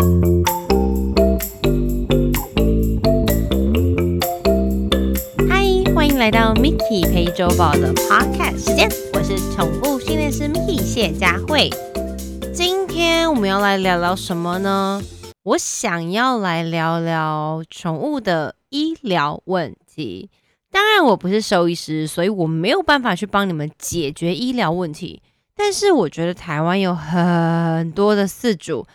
嗨，欢迎来到 Mickey 陪周宝的 Podcast 时间，我是宠物训练师 Mickey 谢佳慧。今天我们要来聊聊什么呢？我想要来聊聊宠物的医疗问题。当然，我不是兽医师，所以我没有办法去帮你们解决医疗问题。但是，我觉得台湾有很多的饲主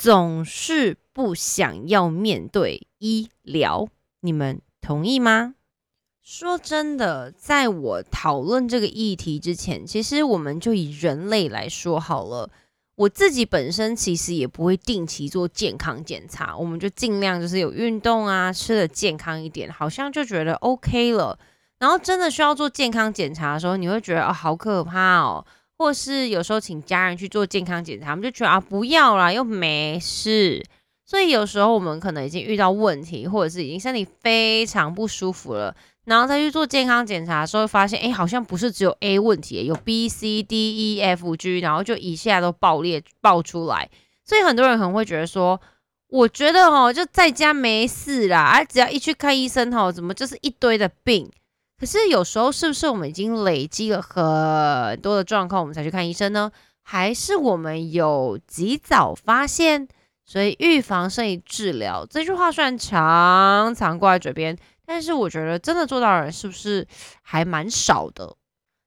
总是不想要面对医疗，你们同意吗？说真的，在我讨论这个议题之前，其实我们就以人类来说好了。我自己本身其实也不会定期做健康检查，我们就尽量就是有运动啊，吃的健康一点，好像就觉得 OK 了。然后真的需要做健康检查的时候，你会觉得哦好可怕哦，或是有时候请家人去做健康检查，我们就觉得啊不要啦，又没事。所以有时候我们可能已经遇到问题，或者是已经身体非常不舒服了。然后再去做健康检查的时候，发现哎，好像不是只有 A 问题，有 B、C、D、E、F、G，然后就一下都爆裂爆出来。所以很多人可能会觉得说，我觉得哦，就在家没事啦，啊，只要一去看医生哦，怎么就是一堆的病？可是有时候是不是我们已经累积了很多的状况，我们才去看医生呢？还是我们有及早发现？所以预防胜于治疗这句话虽然常常挂在嘴边。但是我觉得真的做到的人是不是还蛮少的？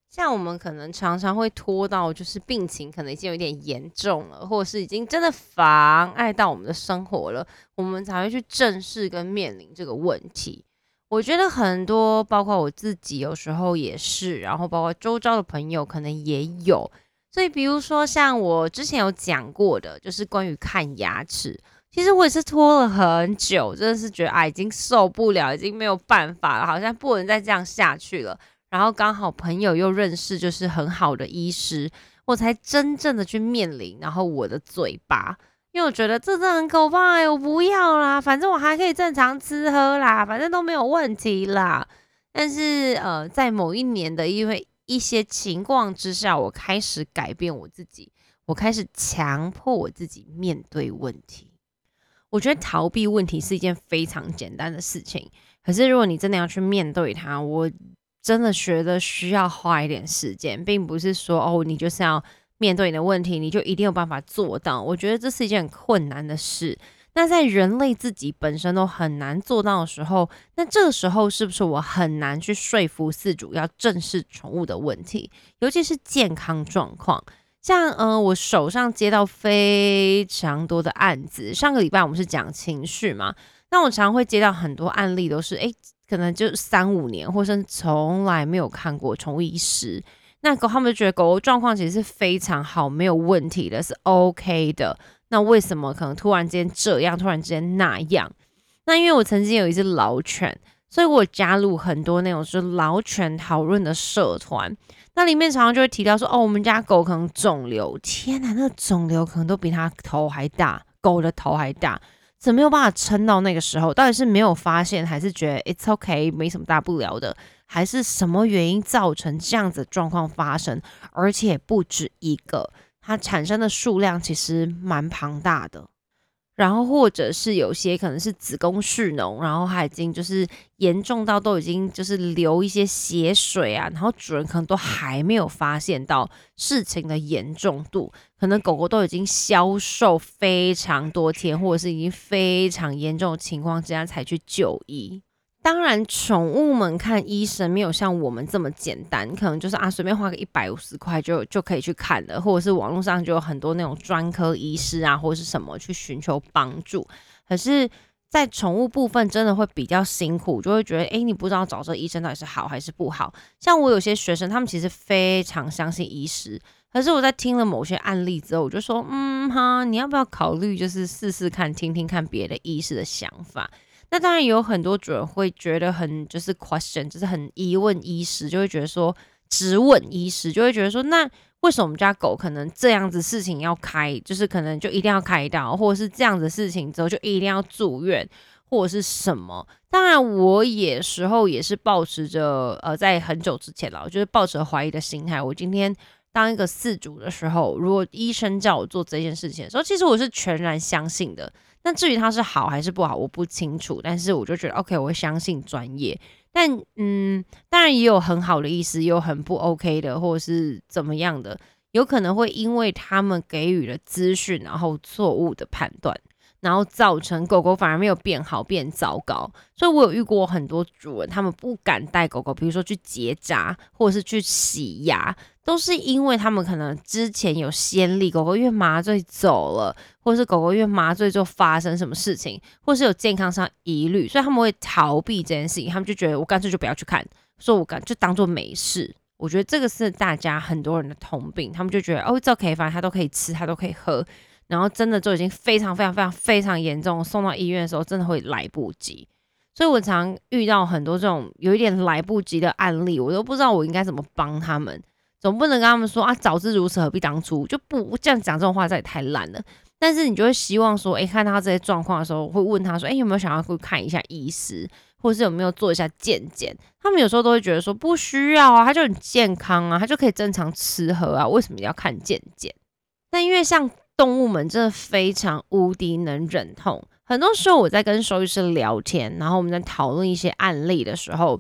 像我们可能常常会拖到，就是病情可能已经有点严重了，或者是已经真的妨碍到我们的生活了，我们才会去正视跟面临这个问题。我觉得很多，包括我自己，有时候也是，然后包括周遭的朋友可能也有。所以，比如说像我之前有讲过的，就是关于看牙齿。其实我也是拖了很久，真的是觉得啊，已经受不了，已经没有办法了，好像不能再这样下去了。然后刚好朋友又认识，就是很好的医师，我才真正的去面临。然后我的嘴巴，因为我觉得这真的很可怕，我不要啦，反正我还可以正常吃喝啦，反正都没有问题啦。但是呃，在某一年的因为一些情况之下，我开始改变我自己，我开始强迫我自己面对问题。我觉得逃避问题是一件非常简单的事情，可是如果你真的要去面对它，我真的觉得需要花一点时间，并不是说哦，你就是要面对你的问题，你就一定有办法做到。我觉得这是一件很困难的事。那在人类自己本身都很难做到的时候，那这个时候是不是我很难去说服饲主要正视宠物的问题，尤其是健康状况？像呃，我手上接到非常多的案子。上个礼拜我们是讲情绪嘛，那我常常会接到很多案例，都是哎，可能就三五年，或是从来没有看过宠物医师。那狗他们就觉得狗狗状况其实是非常好，没有问题的，是 OK 的。那为什么可能突然间这样，突然之间那样？那因为我曾经有一只老犬，所以我加入很多那种是老犬讨论的社团。那里面常常就会提到说，哦，我们家狗可能肿瘤，天哪，那个肿瘤可能都比它头还大，狗的头还大，怎么没有办法撑到那个时候？到底是没有发现，还是觉得 it's okay 没什么大不了的，还是什么原因造成这样子状况发生？而且不止一个，它产生的数量其实蛮庞大的。然后或者是有些可能是子宫蓄脓，然后它已经就是严重到都已经就是流一些血水啊，然后主人可能都还没有发现到事情的严重度，可能狗狗都已经消瘦非常多天，或者是已经非常严重的情况之下才去就医。当然，宠物们看医生没有像我们这么简单，可能就是啊，随便花个一百五十块就就可以去看的，或者是网络上就有很多那种专科医师啊，或者是什么去寻求帮助。可是，在宠物部分真的会比较辛苦，就会觉得，哎，你不知道找这医生到底是好还是不好。像我有些学生，他们其实非常相信医师，可是我在听了某些案例之后，我就说，嗯哈，你要不要考虑就是试试看，听听看别的医师的想法。那当然有很多主人会觉得很就是 question，就是很疑问医师，就会觉得说质问医师，就会觉得说，那为什么我们家狗可能这样子事情要开，就是可能就一定要开刀，或者是这样子事情之后就一定要住院，或者是什么？当然，我也时候也是保持着呃，在很久之前了，就是抱着怀疑的心态。我今天当一个饲主的时候，如果医生叫我做这件事情的时候，其实我是全然相信的。那至于他是好还是不好，我不清楚。但是我就觉得 OK，我会相信专业。但嗯，当然也有很好的意思，也有很不 OK 的，或者是怎么样的，有可能会因为他们给予了资讯，然后错误的判断。然后造成狗狗反而没有变好，变糟糕。所以我有遇过很多主人，他们不敢带狗狗，比如说去结扎或者是去洗牙，都是因为他们可能之前有先例，狗狗因为麻醉走了，或者是狗狗因为麻醉就发生什么事情，或是有健康上疑虑，所以他们会逃避这件事情。他们就觉得我干脆就不要去看，说我干就当做没事。我觉得这个是大家很多人的通病，他们就觉得哦，这可以，反正他都可以吃，他都可以喝。然后真的就已经非常非常非常非常严重，送到医院的时候真的会来不及。所以我常遇到很多这种有一点来不及的案例，我都不知道我应该怎么帮他们。总不能跟他们说啊，早知如此何必当初，就不这样讲这种话，这也太烂了。但是你就会希望说，哎，看到这些状况的时候，会问他说，哎，有没有想要去看一下医师，或者是有没有做一下健检？他们有时候都会觉得说，不需要啊，他就很健康啊，他就可以正常吃喝啊，为什么要看健检？但因为像。动物们真的非常无敌能忍痛。很多时候我在跟兽医师聊天，然后我们在讨论一些案例的时候，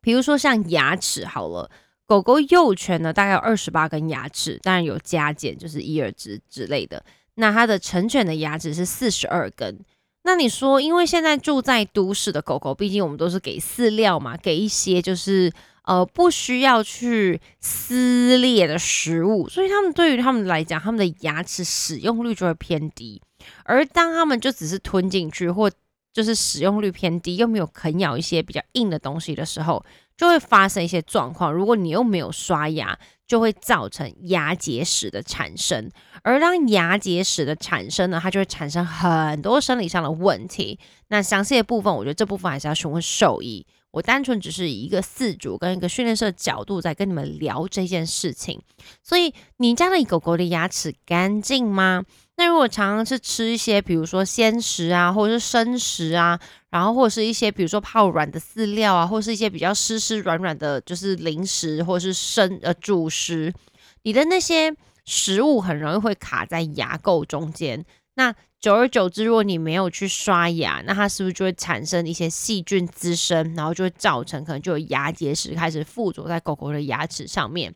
比如说像牙齿好了，狗狗幼犬呢大概有二十八根牙齿，当然有加减，就是一二只之类的。那它的成犬的牙齿是四十二根。那你说，因为现在住在都市的狗狗，毕竟我们都是给饲料嘛，给一些就是。呃，不需要去撕裂的食物，所以他们对于他们来讲，他们的牙齿使用率就会偏低。而当他们就只是吞进去，或就是使用率偏低，又没有啃咬一些比较硬的东西的时候，就会发生一些状况。如果你又没有刷牙，就会造成牙结石的产生。而当牙结石的产生呢，它就会产生很多生理上的问题。那详细的部分，我觉得这部分还是要询问兽医。我单纯只是以一个饲主跟一个训练社的角度在跟你们聊这件事情，所以你家的狗狗的牙齿干净吗？那如果常常是吃一些，比如说鲜食啊，或者是生食啊，然后或者是一些比如说泡软的饲料啊，或是一些比较湿湿软软的，就是零食或者是生呃主食，你的那些食物很容易会卡在牙垢中间，那。久而久之，如果你没有去刷牙，那它是不是就会产生一些细菌滋生，然后就会造成可能就有牙结石开始附着在狗狗的牙齿上面？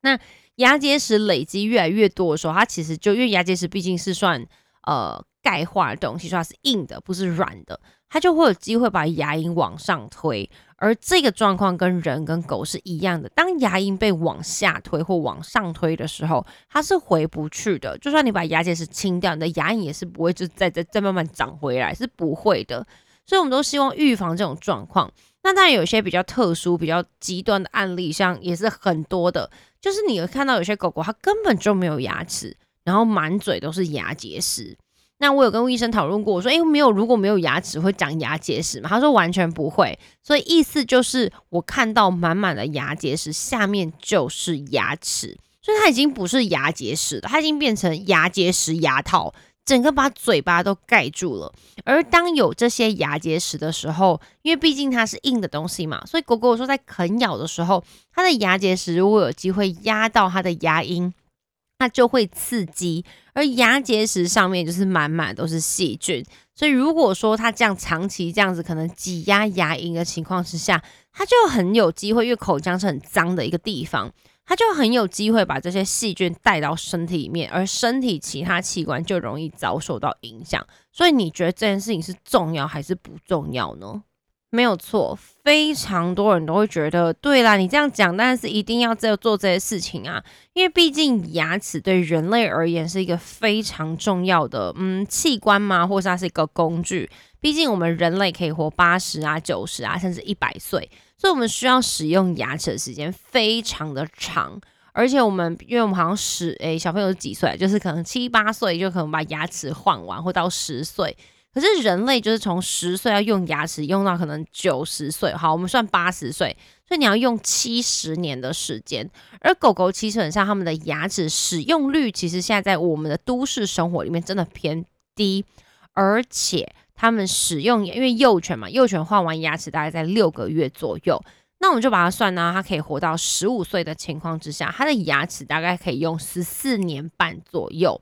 那牙结石累积越来越多的时候，它其实就因为牙结石毕竟是算呃钙化的东西，说它是硬的，不是软的，它就会有机会把牙龈往上推。而这个状况跟人跟狗是一样的，当牙龈被往下推或往上推的时候，它是回不去的。就算你把牙结石清掉，你的牙龈也是不会就再再再慢慢长回来，是不会的。所以，我们都希望预防这种状况。那当然，有些比较特殊、比较极端的案例，像也是很多的，就是你会看到有些狗狗它根本就没有牙齿，然后满嘴都是牙结石。那我有跟医生讨论过，我说，诶，没有，如果没有牙齿会长牙结石吗？他说完全不会，所以意思就是我看到满满的牙结石，下面就是牙齿，所以它已经不是牙结石了，它已经变成牙结石牙套，整个把嘴巴都盖住了。而当有这些牙结石的时候，因为毕竟它是硬的东西嘛，所以狗狗说在啃咬的时候，它的牙结石如果有机会压到它的牙龈。它就会刺激，而牙结石上面就是满满都是细菌，所以如果说它这样长期这样子可能挤压牙龈的情况之下，它就很有机会，因为口腔是很脏的一个地方，它就很有机会把这些细菌带到身体里面，而身体其他器官就容易遭受到影响。所以你觉得这件事情是重要还是不重要呢？没有错，非常多人都会觉得，对啦，你这样讲，但是一定要在做这些事情啊，因为毕竟牙齿对人类而言是一个非常重要的嗯器官嘛，或者它是一个工具。毕竟我们人类可以活八十啊、九十啊，甚至一百岁，所以我们需要使用牙齿的时间非常的长。而且我们，因为我们好像十诶小朋友是几岁，就是可能七八岁就可能把牙齿换完，或到十岁。可是人类就是从十岁要用牙齿用到可能九十岁，好，我们算八十岁，所以你要用七十年的时间。而狗狗其实很像它们的牙齿使用率，其实现在在我们的都市生活里面真的偏低，而且它们使用因为幼犬嘛，幼犬换完牙齿大概在六个月左右。那我们就把它算呢，它可以活到十五岁的情况之下，它的牙齿大概可以用十四年半左右。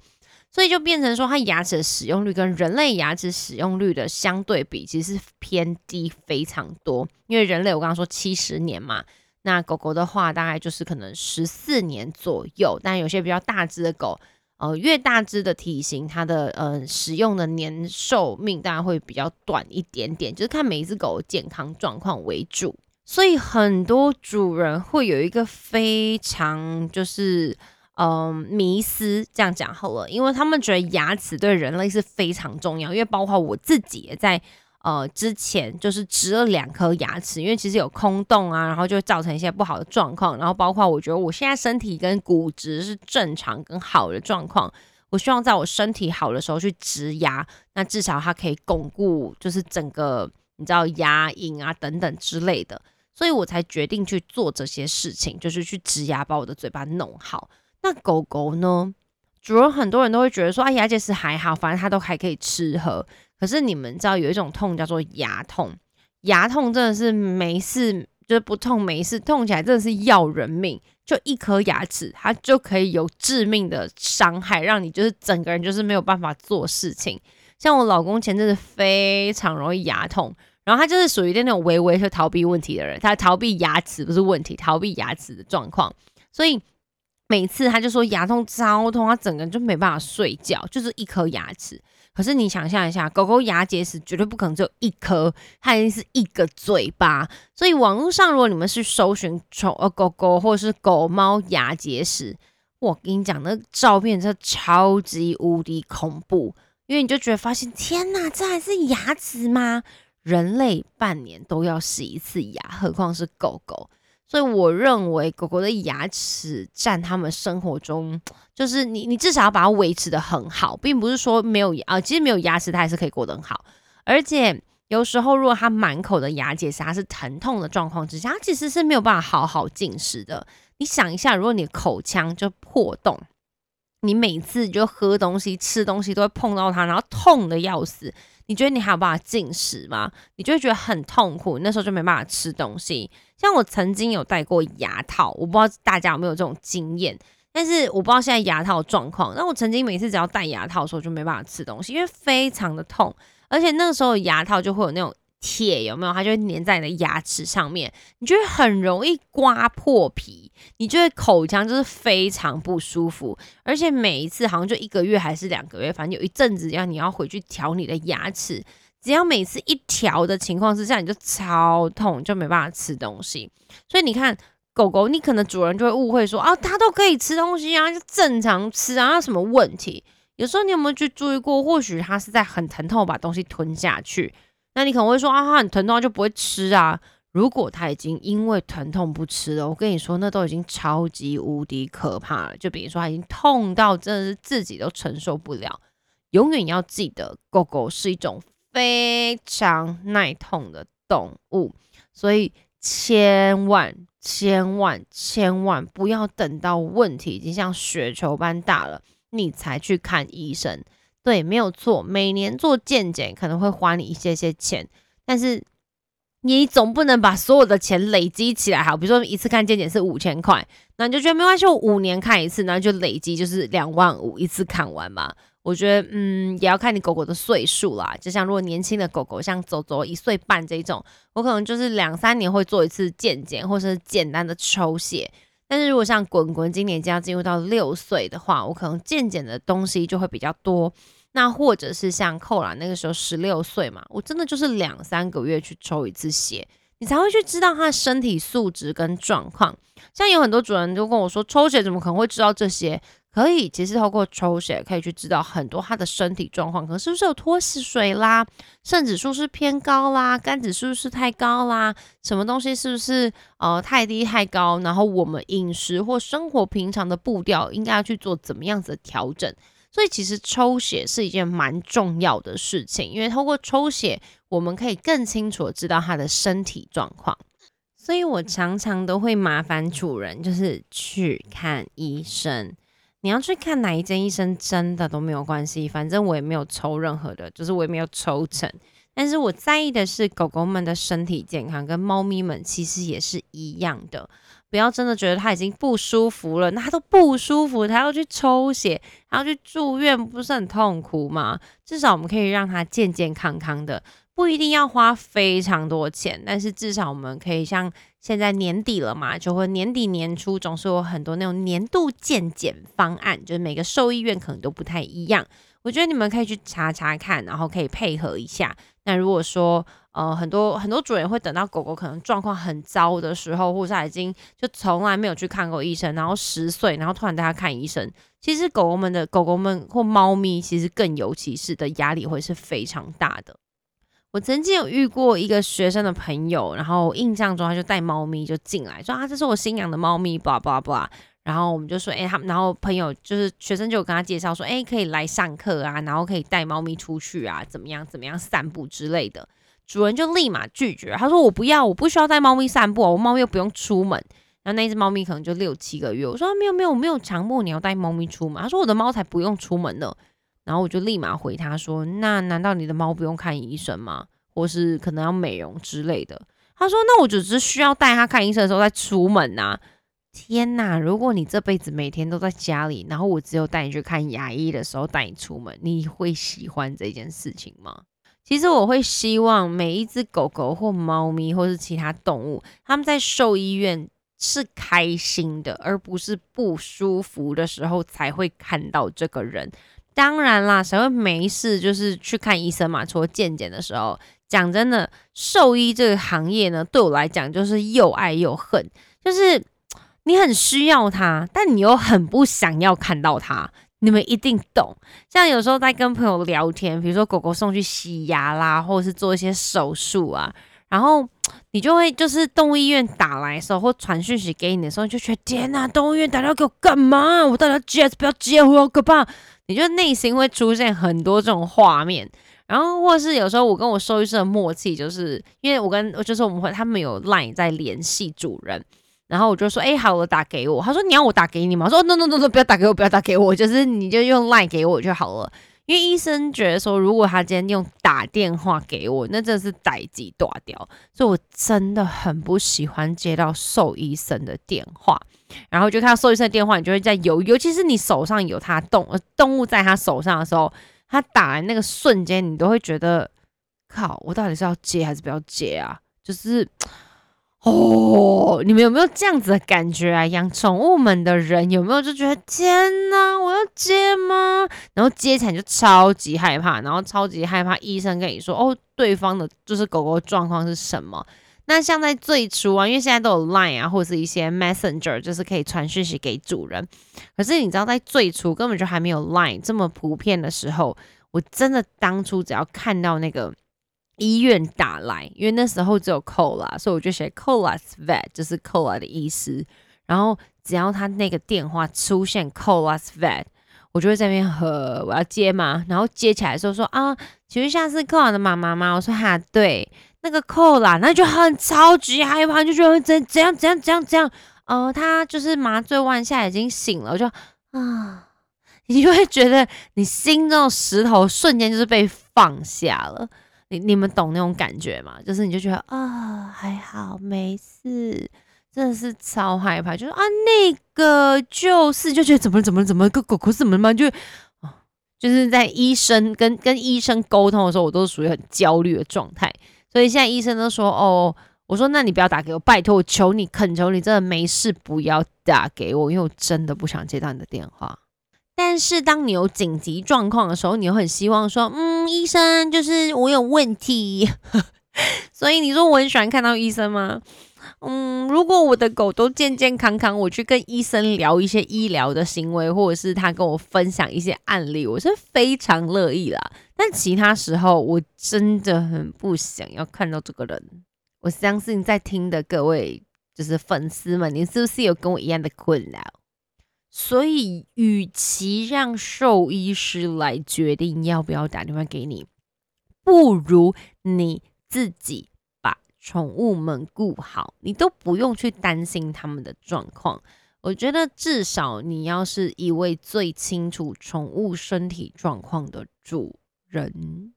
所以就变成说，它牙齿的使用率跟人类牙齿使用率的相对比，其实是偏低非常多。因为人类我刚刚说七十年嘛，那狗狗的话大概就是可能十四年左右。但有些比较大只的狗，呃，越大只的体型，它的呃使用的年寿命当然会比较短一点点，就是看每一只狗健康状况为主。所以很多主人会有一个非常就是。嗯，迷思这样讲好了，因为他们觉得牙齿对人类是非常重要，因为包括我自己也在呃之前就是植了两颗牙齿，因为其实有空洞啊，然后就会造成一些不好的状况，然后包括我觉得我现在身体跟骨质是正常跟好的状况，我希望在我身体好的时候去植牙，那至少它可以巩固就是整个你知道牙龈啊等等之类的，所以我才决定去做这些事情，就是去植牙，把我的嘴巴弄好。那狗狗呢？主人很多人都会觉得说，啊，牙结石还好，反正它都还可以吃喝。可是你们知道有一种痛叫做牙痛，牙痛真的是没事，就是不痛没事，痛起来真的是要人命。就一颗牙齿，它就可以有致命的伤害，让你就是整个人就是没有办法做事情。像我老公前阵子非常容易牙痛，然后他就是属于那种微微会逃避问题的人，他逃避牙齿不是问题，逃避牙齿的状况，所以。每次他就说牙痛超痛，他整个人就没办法睡觉，就是一颗牙齿。可是你想象一下，狗狗牙结石绝对不可能只有一颗，它一定是一个嘴巴。所以网络上如果你们是搜寻宠呃狗狗或者是狗猫牙结石，我跟你讲，那照片真的超级无敌恐怖，因为你就觉得发现天哪，这还是牙齿吗？人类半年都要洗一次牙，何况是狗狗。所以我认为狗狗的牙齿占他们生活中，就是你你至少要把它维持的很好，并不是说没有啊，其实没有牙齿它还是可以过得很好。而且有时候如果它满口的牙结石，它是疼痛的状况之下，它其实是没有办法好好进食的。你想一下，如果你口腔就破洞，你每次就喝东西、吃东西都会碰到它，然后痛的要死。你觉得你还有办法进食吗？你就会觉得很痛苦，那时候就没办法吃东西。像我曾经有戴过牙套，我不知道大家有没有这种经验，但是我不知道现在牙套状况。那我曾经每次只要戴牙套的时候，就没办法吃东西，因为非常的痛，而且那个时候牙套就会有那种。铁有没有？它就会粘在你的牙齿上面，你就会很容易刮破皮，你就会口腔就是非常不舒服，而且每一次好像就一个月还是两个月，反正有一阵子要你要回去调你的牙齿，只要每次一调的情况之下，你就超痛，就没办法吃东西。所以你看狗狗，你可能主人就会误会说啊，它都可以吃东西啊，就正常吃啊，什么问题？有时候你有没有去注意过，或许它是在很疼痛把东西吞下去。那你可能会说啊，它很疼痛就不会吃啊。如果它已经因为疼痛不吃了，我跟你说，那都已经超级无敌可怕了。就比如说，它已经痛到真的是自己都承受不了。永远要记得，狗狗是一种非常耐痛的动物，所以千万千万千万不要等到问题已经像雪球般大了，你才去看医生。对，没有错。每年做健检可能会花你一些些钱，但是你总不能把所有的钱累积起来。好，比如说一次看健检是五千块，那你就觉得没关系，我五年看一次，那就累积就是两万五一次看完嘛。我觉得，嗯，也要看你狗狗的岁数啦。就像如果年轻的狗狗，像走走一岁半这种，我可能就是两三年会做一次健检，或是简单的抽血。但是如果像滚滚今年将要进入到六岁的话，我可能渐渐的东西就会比较多。那或者是像扣兰那个时候十六岁嘛，我真的就是两三个月去抽一次血，你才会去知道他的身体素质跟状况。像有很多主人就跟我说，抽血怎么可能会知道这些？可以，其实透过抽血可以去知道很多他的身体状况，可能是不是有脱水啦，肾指数是偏高啦，肝指数是太高啦，什么东西是不是呃太低太高？然后我们饮食或生活平常的步调应该要去做怎么样子的调整？所以其实抽血是一件蛮重要的事情，因为透过抽血我们可以更清楚知道他的身体状况。所以我常常都会麻烦主人，就是去看医生。你要去看哪一间医生，真的都没有关系，反正我也没有抽任何的，就是我也没有抽成。但是我在意的是狗狗们的身体健康，跟猫咪们其实也是一样的。不要真的觉得它已经不舒服了，那它都不舒服，它要去抽血，还要去住院，不是很痛苦吗？至少我们可以让它健健康康的，不一定要花非常多钱，但是至少我们可以像现在年底了嘛，就会年底年初总是有很多那种年度健检方案，就是每个兽医院可能都不太一样。我觉得你们可以去查查看，然后可以配合一下。那如果说呃很多很多主人会等到狗狗可能状况很糟的时候，或者已经就从来没有去看过医生，然后十岁，然后突然带它看医生，其实狗狗们的狗狗们或猫咪其实更尤其是的压力会是非常大的。我曾经有遇过一个学生的朋友，然后印象中他就带猫咪就进来，说啊这是我新养的猫咪，叭叭叭。然后我们就说，哎，他，然后朋友就是学生，就跟他介绍说，哎，可以来上课啊，然后可以带猫咪出去啊，怎么样，怎么样散步之类的。主人就立马拒绝，他说我不要，我不需要带猫咪散步，我猫咪又不用出门。然后那只猫咪可能就六七个月，我说没有没有，我没有强迫你要带猫咪出门。他说我的猫才不用出门呢。然后我就立马回他说，那难道你的猫不用看医生吗？或是可能要美容之类的？他说那我只是需要带它看医生的时候再出门呐。天呐！如果你这辈子每天都在家里，然后我只有带你去看牙医的时候带你出门，你会喜欢这件事情吗？其实我会希望每一只狗狗或猫咪或是其他动物，他们在兽医院是开心的，而不是不舒服的时候才会看到这个人。当然啦，谁会没事就是去看医生嘛？除了健检的时候，讲真的，兽医这个行业呢，对我来讲就是又爱又恨，就是。你很需要它，但你又很不想要看到它。你们一定懂。像有时候在跟朋友聊天，比如说狗狗送去洗牙啦，或者是做一些手术啊，然后你就会就是动物医院打来的时候，或传讯息给你的时候，就觉得天哪，动物医院打电话给我干嘛？我到底要接还是不要接？我好可怕！你就内心会出现很多这种画面。然后或是有时候我跟我兽医师的默契，就是因为我跟就是我们会他们有 line 在联系主人。然后我就说，哎，好，了打给我。他说，你要我打给你吗？我说，no no no no，不要打给我，不要打给我，就是你就用 line 给我就好了。因为医生觉得说，如果他今天用打电话给我，那真的是逮鸡断掉。所以我真的很不喜欢接到兽医生的电话。然后就看到兽医生的电话，你就会在犹豫，尤其是你手上有他动动物在他手上的时候，他打来那个瞬间，你都会觉得，靠，我到底是要接还是不要接啊？就是。哦，你们有没有这样子的感觉啊？养宠物们的人有没有就觉得天哪，我要接吗？然后接起来就超级害怕，然后超级害怕医生跟你说哦，对方的就是狗狗状况是什么？那像在最初啊，因为现在都有 Line 啊，或者是一些 Messenger，就是可以传讯息给主人。可是你知道，在最初根本就还没有 Line 这么普遍的时候，我真的当初只要看到那个。医院打来，因为那时候只有 Cola，所以我就写 Cola's Vet，就是 Cola 的医师。然后只要他那个电话出现 Cola's Vet，我就会在那边和我要接嘛。然后接起来的时候说啊，请问下是 Cola 的妈妈吗？我说哈，对，那个 Cola，那就很超级害怕，就觉得怎怎样怎样怎样怎样，呃，他就是麻醉完现在已经醒了，我就啊，你就会觉得你心中的石头瞬间就是被放下了。你你们懂那种感觉吗？就是你就觉得啊还好没事，真的是超害怕，就是啊那个就是就觉得怎么怎么怎么个狗狗怎么嘛就啊就是在医生跟跟医生沟通的时候，我都是属于很焦虑的状态。所以现在医生都说哦，我说那你不要打给我，拜托我求你恳求你，真的没事不要打给我，因为我真的不想接到你的电话。但是当你有紧急状况的时候，你又很希望说，嗯，医生就是我有问题，所以你说我很喜欢看到医生吗？嗯，如果我的狗都健健康康，我去跟医生聊一些医疗的行为，或者是他跟我分享一些案例，我是非常乐意啦。但其他时候，我真的很不想要看到这个人。我相信在听的各位就是粉丝们，你是不是有跟我一样的困扰？所以，与其让兽医师来决定要不要打电话给你，不如你自己把宠物们顾好，你都不用去担心他们的状况。我觉得，至少你要是一位最清楚宠物身体状况的主人，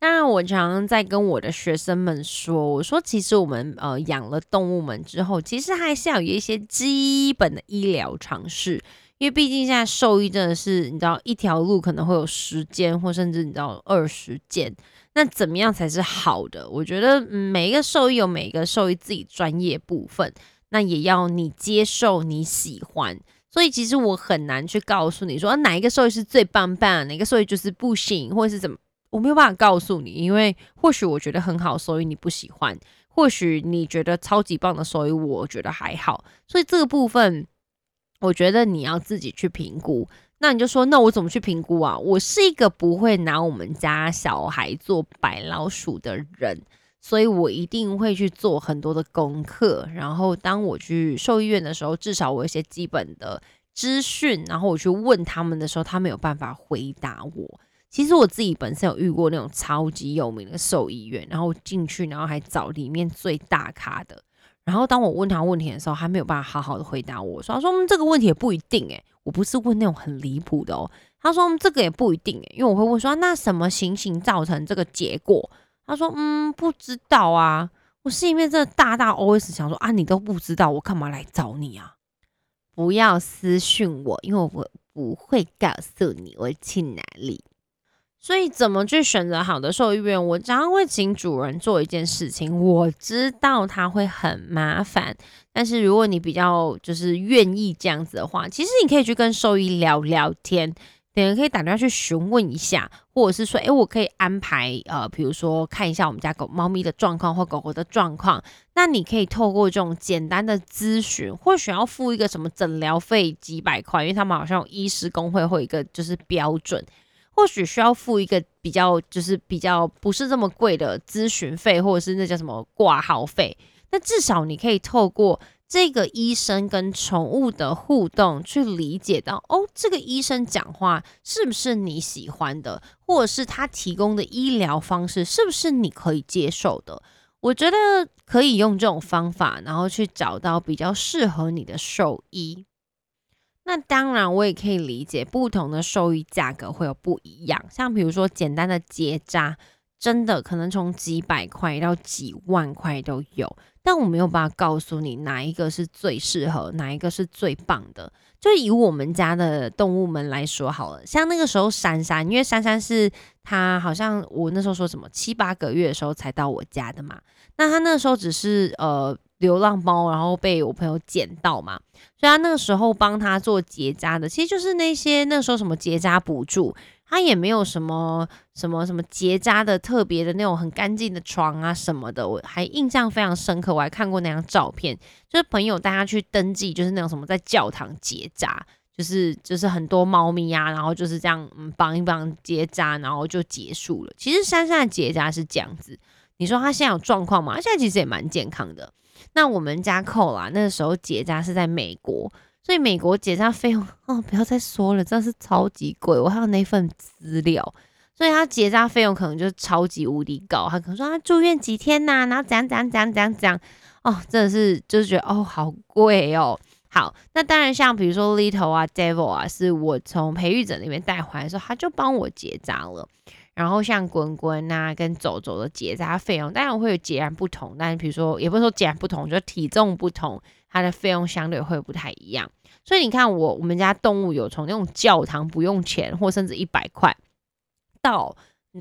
当然，我常常在跟我的学生们说，我说其实我们呃养了动物们之后，其实还是要有一些基本的医疗常识，因为毕竟现在兽医真的是你知道一条路可能会有十间，或甚至你知道二十间，那怎么样才是好的？我觉得每一个兽医有每一个兽医自己专业部分，那也要你接受你喜欢，所以其实我很难去告诉你说哪一个兽医是最棒棒，哪个兽医就是不行，或者是怎么。我没有办法告诉你，因为或许我觉得很好，所以你不喜欢；或许你觉得超级棒的，所以我觉得还好。所以这个部分，我觉得你要自己去评估。那你就说，那我怎么去评估啊？我是一个不会拿我们家小孩做白老鼠的人，所以我一定会去做很多的功课。然后当我去兽医院的时候，至少我有一些基本的资讯，然后我去问他们的时候，他们有办法回答我。其实我自己本身有遇过那种超级有名的兽医院，然后进去，然后还找里面最大咖的。然后当我问他问题的时候，他没有办法好好的回答我，说：“他说这个问题也不一定诶，我不是问那种很离谱的哦。”他说：“这个也不一定诶，因为我会问说那什么情形造成这个结果？”他说：“嗯，不知道啊。”我心里面真的大大 OS 想说：“啊，你都不知道，我干嘛来找你啊？不要私讯我，因为我不会告诉你我去哪里。”所以怎么去选择好的兽医院？我常常会请主人做一件事情，我知道他会很麻烦，但是如果你比较就是愿意这样子的话，其实你可以去跟兽医聊聊天，等下可以打电话去询问一下，或者是说，诶，我可以安排呃，比如说看一下我们家狗猫咪的状况或狗狗的状况，那你可以透过这种简单的咨询，或许要付一个什么诊疗费几百块，因为他们好像有医师工会会一个就是标准。或许需要付一个比较，就是比较不是这么贵的咨询费，或者是那叫什么挂号费。那至少你可以透过这个医生跟宠物的互动，去理解到哦，这个医生讲话是不是你喜欢的，或者是他提供的医疗方式是不是你可以接受的。我觉得可以用这种方法，然后去找到比较适合你的兽医。那当然，我也可以理解不同的兽医价格会有不一样。像比如说简单的结扎，真的可能从几百块到几万块都有。但我没有办法告诉你哪一个是最适合，哪一个是最棒的。就以我们家的动物们来说好了，像那个时候珊珊，因为珊珊是她好像我那时候说什么七八个月的时候才到我家的嘛。那她那时候只是呃。流浪猫，然后被我朋友捡到嘛，所以他那个时候帮他做结扎的，其实就是那些那时候什么结扎补助，他也没有什么什么什么结扎的特别的那种很干净的床啊什么的，我还印象非常深刻，我还看过那张照片，就是朋友带他去登记，就是那种什么在教堂结扎，就是就是很多猫咪啊，然后就是这样嗯帮一帮结扎，然后就结束了。其实珊珊的结扎是这样子，你说他现在有状况吗？现在其实也蛮健康的。那我们家扣啦，那个时候结扎是在美国，所以美国结扎费用哦，不要再说了，真的是超级贵。我还有那份资料，所以他结扎费用可能就是超级无敌高。他可能说他住院几天呐，然后怎样怎样怎样怎样怎样，哦，真的是就是觉得哦，好贵哦。好，那当然像比如说 Little 啊，Devil 啊，是我从培育者那边带回来的时候，他就帮我结扎了。然后像滚滚啊跟走走的结扎费用，当然会有截然不同。但是比如说，也不是说截然不同，就体重不同，它的费用相对会不太一样。所以你看，我我们家动物有从那种教堂不用钱，或甚至一百块，到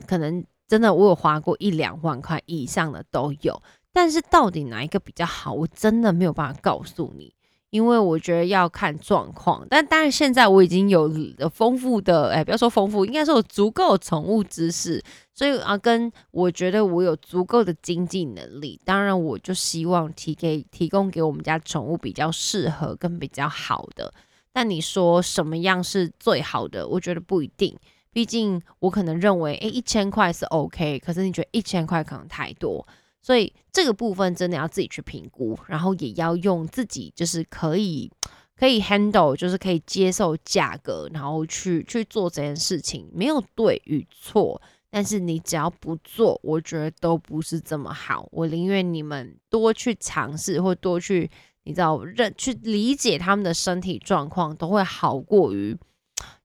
可能真的我有花过一两万块以上的都有。但是到底哪一个比较好，我真的没有办法告诉你。因为我觉得要看状况，但当然现在我已经有丰富的，哎，不要说丰富，应该说有足够的宠物知识，所以啊，跟我觉得我有足够的经济能力，当然我就希望提给提供给我们家宠物比较适合跟比较好的。但你说什么样是最好的？我觉得不一定，毕竟我可能认为，哎，一千块是 OK，可是你觉得一千块可能太多。所以这个部分真的要自己去评估，然后也要用自己就是可以可以 handle，就是可以接受价格，然后去去做这件事情，没有对与错。但是你只要不做，我觉得都不是这么好。我宁愿你们多去尝试，或多去你知道认去理解他们的身体状况，都会好过于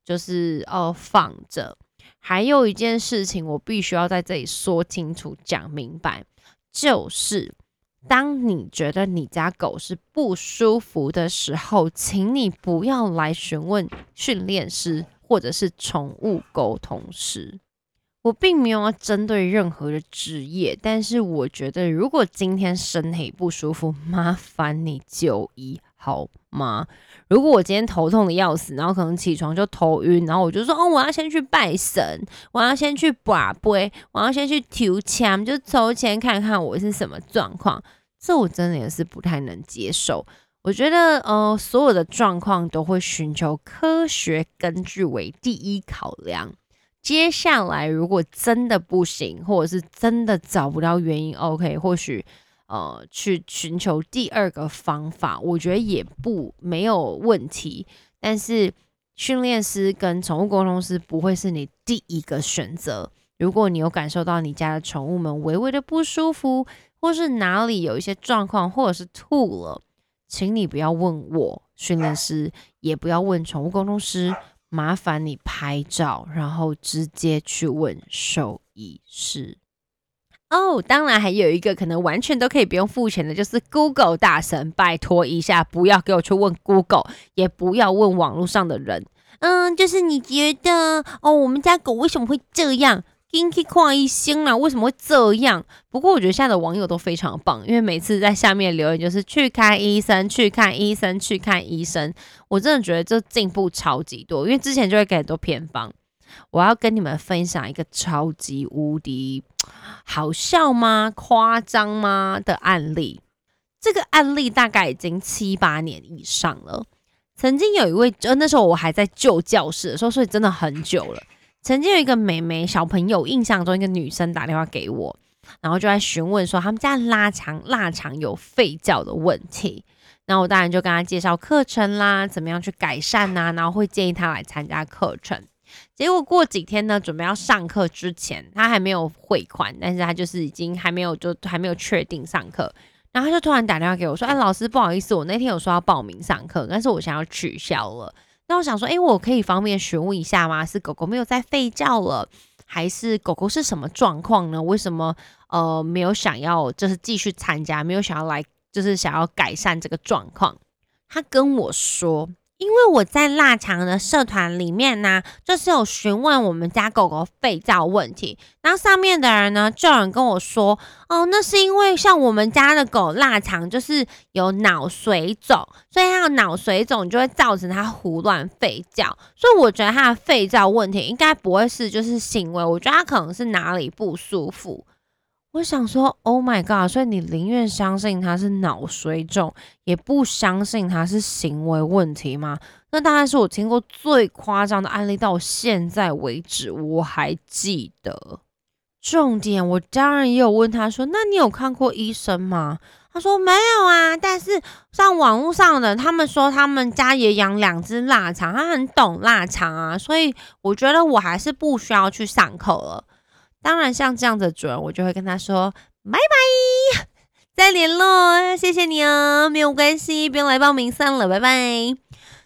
就是哦放着。还有一件事情，我必须要在这里说清楚、讲明白，就是当你觉得你家狗是不舒服的时候，请你不要来询问训练师或者是宠物沟通师。我并没有要针对任何的职业，但是我觉得，如果今天身体不舒服，麻烦你就医好吗？如果我今天头痛的要死，然后可能起床就头晕，然后我就说，哦，我要先去拜神，我要先去把杯，我要先去求签，就抽签看看我是什么状况，这我真的也是不太能接受。我觉得，呃，所有的状况都会寻求科学根据为第一考量。接下来，如果真的不行，或者是真的找不到原因，OK，或许呃去寻求第二个方法，我觉得也不没有问题。但是训练师跟宠物沟通师不会是你第一个选择。如果你有感受到你家的宠物们微微的不舒服，或是哪里有一些状况，或者是吐了，请你不要问我训练师，也不要问宠物沟通师。麻烦你拍照，然后直接去问兽医师。哦，当然还有一个可能完全都可以不用付钱的，就是 Google 大神，拜托一下，不要给我去问 Google，也不要问网络上的人。嗯，就是你觉得哦，我们家狗为什么会这样？天气跨一星啊，为什么会这样？不过我觉得现在的网友都非常棒，因为每次在下面留言就是去看医生，去看医生，去看医生。我真的觉得这进步超级多，因为之前就会给很多偏方。我要跟你们分享一个超级无敌 好笑吗？夸张吗的案例？这个案例大概已经七八年以上了。曾经有一位，就那时候我还在旧教室的时候，所以真的很久了。曾经有一个美眉小朋友，印象中一个女生打电话给我，然后就在询问说他们家拉肠腊肠有吠叫的问题，然后我当然就跟她介绍课程啦，怎么样去改善呐，然后会建议她来参加课程。结果过几天呢，准备要上课之前，他还没有汇款，但是他就是已经还没有就还没有确定上课，然后他就突然打电话给我说：“哎，老师不好意思，我那天有说要报名上课，但是我想要取消了。”那我想说，哎，我可以方便询问一下吗？是狗狗没有在吠叫了，还是狗狗是什么状况呢？为什么呃没有想要就是继续参加，没有想要来就是想要改善这个状况？他跟我说。因为我在腊肠的社团里面呢，就是有询问我们家狗狗吠叫问题，然后上面的人呢就有人跟我说，哦，那是因为像我们家的狗腊肠就是有脑水肿，所以它有脑水肿就会造成它胡乱吠叫，所以我觉得它的吠叫问题应该不会是就是行为，我觉得它可能是哪里不舒服。我想说，Oh my god！所以你宁愿相信他是脑水肿，也不相信他是行为问题吗？那当然是我听过最夸张的案例，到现在为止我还记得。重点，我当然也有问他说：“那你有看过医生吗？”他说：“没有啊。”但是上网络上的他们说，他们家也养两只腊肠，他很懂腊肠啊，所以我觉得我还是不需要去上课了。当然，像这样的主人，我就会跟他说拜拜，再联络，谢谢你哦，没有关系，不用来报名算了，拜拜。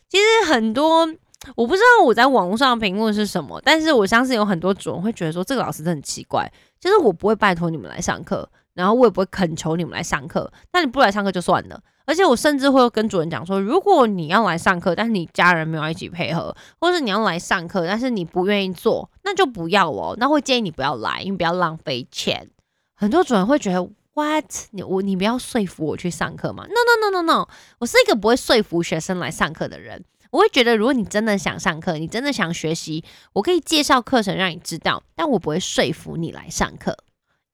其实很多我不知道我在网络上的评论是什么，但是我相信有很多主人会觉得说这个老师真的很奇怪。其实我不会拜托你们来上课，然后我也不会恳求你们来上课，那你不来上课就算了。而且我甚至会跟主人讲说，如果你要来上课，但是你家人没有一起配合，或是你要来上课，但是你不愿意做，那就不要哦。那会建议你不要来，因为不要浪费钱。很多主人会觉得，what？你我你不要说服我去上课嘛？No No No No No，我是一个不会说服学生来上课的人。我会觉得，如果你真的想上课，你真的想学习，我可以介绍课程让你知道，但我不会说服你来上课。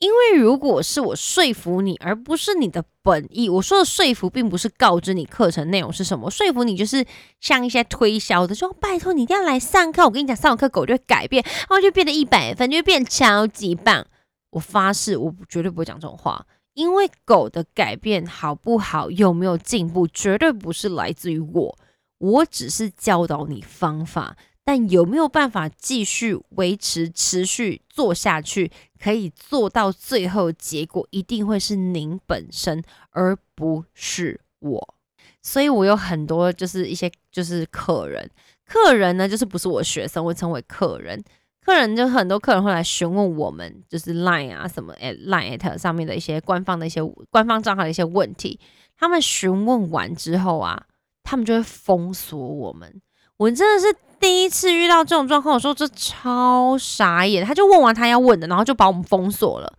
因为如果是我说服你，而不是你的本意，我说的说服并不是告知你课程内容是什么，说服你就是像一些推销的，说拜托你一定要来上课。我跟你讲，上完课狗就会改变，然后就变得一百分，就会变超级棒。我发誓，我绝对不会讲这种话，因为狗的改变好不好，有没有进步，绝对不是来自于我，我只是教导你方法。但有没有办法继续维持、持续做下去，可以做到最后结果，一定会是您本身，而不是我。所以我有很多就是一些就是客人，客人呢就是不是我学生，会称为客人。客人就很多客人会来询问我们，就是 Line 啊什么 At Line at 上面的一些官方的一些官方账号的一些问题。他们询问完之后啊，他们就会封锁我们。我真的是第一次遇到这种状况，我说这超傻眼。他就问完他要问的，然后就把我们封锁了，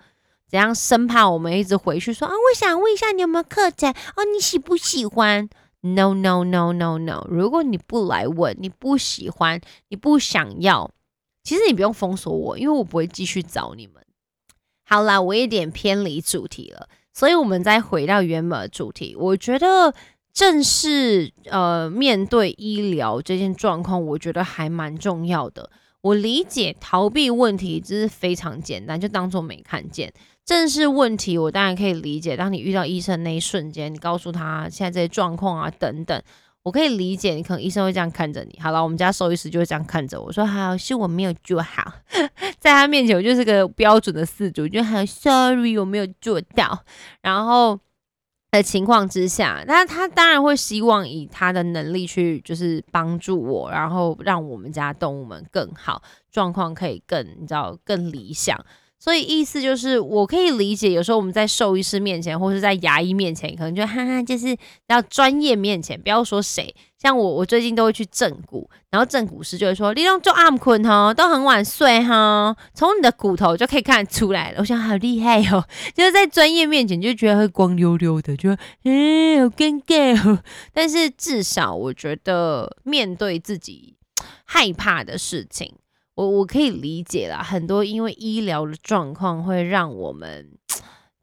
怎样生怕我们一直回去说啊，我想问一下你有没有课程哦，你喜不喜欢？No no no no no，如果你不来问，你不喜欢，你不想要。其实你不用封锁我，因为我不会继续找你们。好啦，我有点偏离主题了，所以我们再回到原本的主题。我觉得正式呃面对医疗这件状况，我觉得还蛮重要的。我理解逃避问题只是非常简单，就当做没看见。正视问题我当然可以理解，当你遇到医生那一瞬间，你告诉他现在这些状况啊等等。我可以理解，你可能医生会这样看着你。好了，我们家兽医师就会这样看着我说：“好，是我没有做好。”在他面前，我就是个标准的四主，就很 sorry，我没有做到。然后的情况之下，那他当然会希望以他的能力去，就是帮助我，然后让我们家动物们更好，状况可以更，你知道，更理想。所以意思就是，我可以理解，有时候我们在兽医师面前，或是在牙医面前，可能就哈哈，就是要专业面前，不要说谁。像我，我最近都会去正骨，然后正骨师就会说：“你用做暗困哈，都很晚睡哈，从你的骨头就可以看出来了。”我想好厉害哦，就是在专业面前就觉得会光溜溜的，就嗯好尴尬哦。但是至少我觉得面对自己害怕的事情。我我可以理解啦，很多因为医疗的状况会让我们，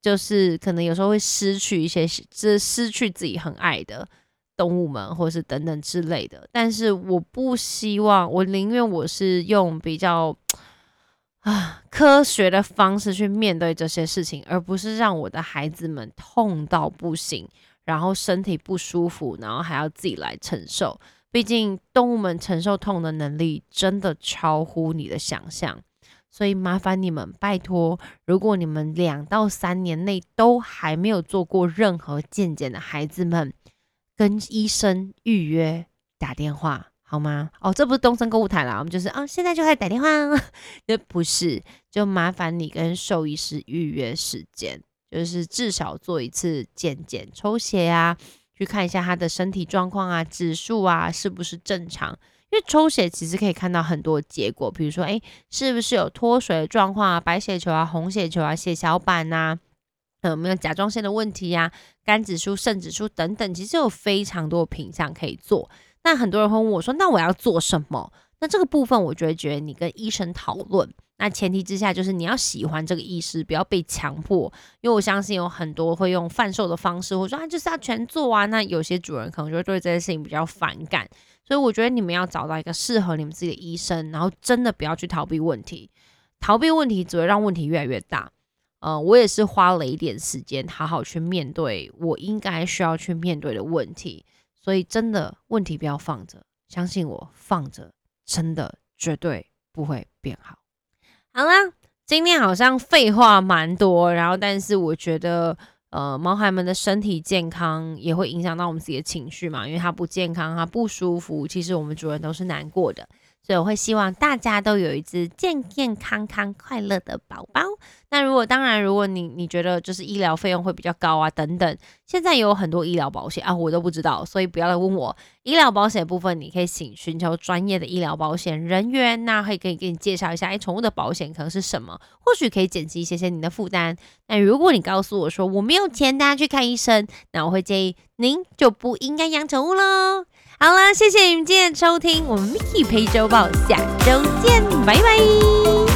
就是可能有时候会失去一些，这失去自己很爱的动物们，或是等等之类的。但是我不希望，我宁愿我是用比较啊科学的方式去面对这些事情，而不是让我的孩子们痛到不行，然后身体不舒服，然后还要自己来承受。毕竟动物们承受痛的能力真的超乎你的想象，所以麻烦你们拜托，如果你们两到三年内都还没有做过任何健检的孩子们，跟医生预约打电话好吗？哦，这不是东森购物台啦，我们就是啊，现在就开始打电话，那不是，就麻烦你跟兽医师预约时间，就是至少做一次健检抽血呀。去看一下他的身体状况啊，指数啊是不是正常？因为抽血其实可以看到很多结果，比如说，诶，是不是有脱水的状况啊，白血球啊、红血球啊、血小板呐，有没有甲状腺的问题呀、肝指数、肾指数等等，其实有非常多品项可以做。那很多人会问我说，那我要做什么？那这个部分，我就会觉得你跟医生讨论。那前提之下，就是你要喜欢这个医师，不要被强迫。因为我相信有很多会用贩售的方式，或者说啊就是要全做啊。那有些主人可能就会对这件事情比较反感。所以我觉得你们要找到一个适合你们自己的医生，然后真的不要去逃避问题。逃避问题只会让问题越来越大。呃，我也是花了一点时间，好好去面对我应该需要去面对的问题。所以真的问题不要放着，相信我，放着真的绝对不会变好。好啦，今天好像废话蛮多，然后但是我觉得，呃，毛孩们的身体健康也会影响到我们自己的情绪嘛，因为它不健康，它不舒服，其实我们主人都是难过的。所以我会希望大家都有一只健健康康、快乐的宝宝。那如果当然，如果你你觉得就是医疗费用会比较高啊，等等，现在也有很多医疗保险啊，我都不知道，所以不要来问我。医疗保险部分，你可以请寻求专业的医疗保险人员，那可以给给你介绍一下，哎，宠物的保险可能是什么，或许可以减轻一些些你的负担。那如果你告诉我说我没有钱，大家去看医生，那我会建议您就不应该养宠物喽。好啦，谢谢你们今天的收听，我们 Miki 陪周报，下周见，拜拜。